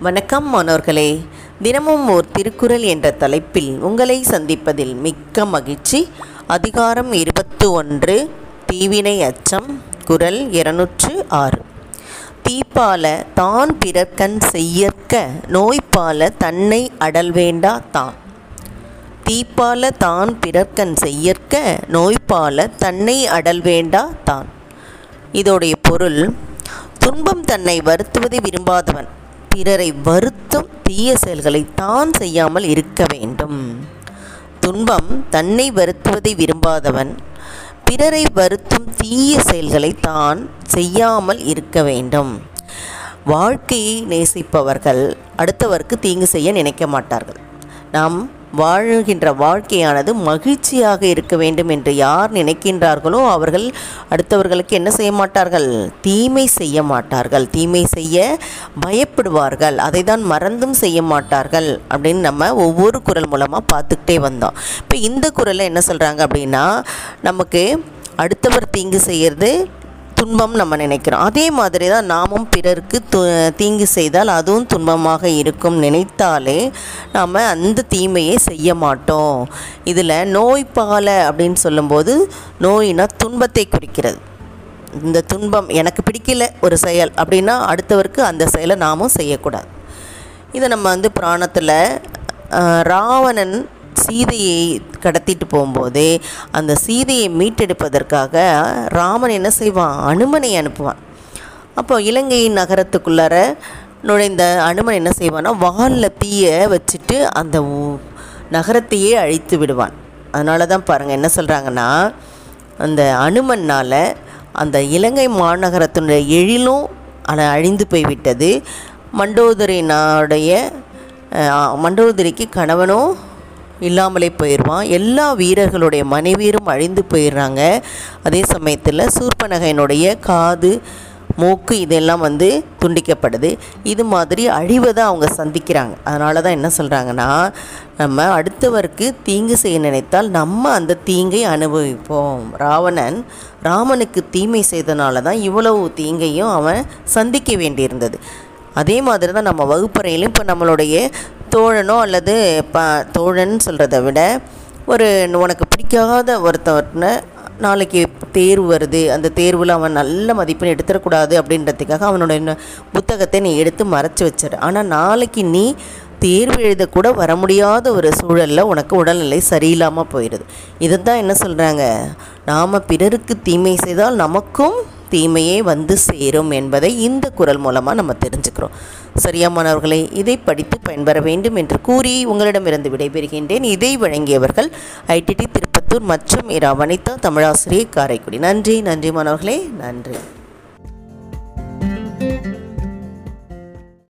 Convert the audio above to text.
வணக்கம் மாணவர்களே. தினமும் ஓர் திருக்குறள் என்ற தலைப்பில் உங்களை சந்திப்பதில் மிக்க மகிழ்ச்சி. அதிகாரம் இருபத்து ஒன்று தீவினை அச்சம் குரல் இருநூற்று ஆறு. தீப்பால தான் பிறர்க்கண் செய்யற்க நோய்பால தன்னை அடல் வேண்டா தான். தீப்பால தான் பிறர்க்கண் செய்யற்க நோய்பால தன்னை அடல் வேண்டா தான். இதோடைய பொருள் துன்பம் தன்னை வருத்துவதை விரும்பாதவன். பிறரை வருத்தும் தீய செயல்களை தான் செய்யாமல் இருக்க வேண்டும். துன்பம் தன்னை வருத்துவதை விரும்பாதவன் பிறரை வருத்தும் தீய செயல்களை தான் செய்யாமல் இருக்க வேண்டும். வாழ்க்கையை நேசிப்பவர்கள் அடுத்தவருக்கு தீங்கு செய்ய நினைக்க மாட்டார்கள். நாம் வாழுகின்ற வாழ்க்கையானது மகிழ்ச்சியாக இருக்க வேண்டும் என்று யார் நினைக்கின்றார்களோ அவர்கள் அடுத்தவர்களுக்கு என்ன செய்ய மாட்டார்கள்? தீமை செய்ய மாட்டார்கள். தீமை செய்ய பயப்படுவார்கள். அதை தான் மறந்தும் செய்ய மாட்டார்கள் அப்படின்னு நம்ம ஒவ்வொரு குரல் மூலமாக பார்த்துக்கிட்டே வந்தோம். இப்போ இந்த குரலில் என்ன சொல்கிறாங்க அப்படின்னா நமக்கு அடுத்தவர் தீங்கு செய்கிறது துன்பம் நம்ம நினைக்கிறோம். அதே மாதிரி தான் நாமும் பிறருக்கு து தீங்கு செய்தால் அதுவும் துன்பமாக இருக்கும் நினைத்தாலே நாம் அந்த தீமையை செய்ய மாட்டோம். இதில் நோய்பால அப்படின்னு சொல்லும்போது நோயினா துன்பத்தை குறிக்கிறது. இந்த துன்பம் எனக்கு பிடிக்கல ஒரு செயல் அப்படின்னா அடுத்தவருக்கு அந்த செயலை நாமும் செய்யக்கூடாது. இதை நம்ம வந்து புராணத்தில் ராவணன் சீதையை கடத்திட்டு போகும்போது அந்த சீதையை மீட்டெடுப்பதற்காக ராமன் என்ன செய்வான்? அனுமனை அனுப்புவான். அப்போ இலங்கை நகரத்துக்குள்ளார நுழைந்த அனுமன் என்ன செய்வான்னா வாலில் தீயை வச்சுட்டு அந்த நகரத்தையே அழித்து விடுவான். அதனால தான் பாருங்கள் என்ன சொல்கிறாங்கன்னா அந்த அனுமன்னால் அந்த இலங்கை மாநகரத்தினுடைய எழிலும் ஆனால் அழிந்து போய்விட்டது. மண்டோதரினுடைய மண்டோதரிக்கு கணவனும் இல்லாமலே போயிடுவான். எல்லா வீரர்களுடைய மனைவியரும் அழிந்து போயிடுறாங்க. அதே சமயத்தில் சூர்பனகையினுடைய காது மூக்கு இதெல்லாம் வந்து துண்டிக்கப்படுது. இது மாதிரி அழிவதை அவங்க சந்திக்கிறாங்க. அதனால தான் என்ன சொல்கிறாங்கன்னா நம்ம அடுத்தவருக்கு தீங்கு செய்ய நினைத்தால் நம்ம அந்த தீங்கை அனுபவிப்போம். ராவணன் ராமனுக்கு தீமை செய்தனால தான் இவ்வளவு தீங்கையும் அவன் சந்திக்க வேண்டியிருந்தது. அதே மாதிரி தான் நம்ம வகுப்பறையிலும் இப்போ நம்மளுடைய தோழனோ அல்லது ப தோழன் சொல்கிறத விட ஒரு உனக்கு பிடிக்காத ஒருத்தவர்ன நாளைக்கு தேர்வு வருது அந்த தேர்வில் அவன் நல்ல மதிப்பெண் எடுத்துடக்கூடாது அப்படின்றதுக்காக அவனோட புத்தகத்தை நீ எடுத்து மறைச்சி வச்சிரு. ஆனால் நாளைக்கு நீ தேர்வு எழுதக்கூட வர முடியாத ஒரு சூழலில் உனக்கு உடல்நிலை சரியில்லாமல் போயிடுது இதை தான் என்ன சொல்கிறாங்க நாம் பிறருக்கு தீமை செய்தால் நமக்கும் தீமையே வந்து சேரும் என்பதை இந்த குரல் மூலமாக நம்ம தெரிஞ்சுக்கிறோம். சரியா மாணவர்களே இதை படித்து பயன்பெற வேண்டும் என்று கூறி உங்களிடமிருந்து விடைபெறுகின்றேன். இதை வழங்கியவர்கள் ஐடிடி திருப்பத்தூர் மற்றும் இரா வனிதா தமிழாசிரியை காரைக்குடி. நன்றி நன்றி மாணவர்களே நன்றி.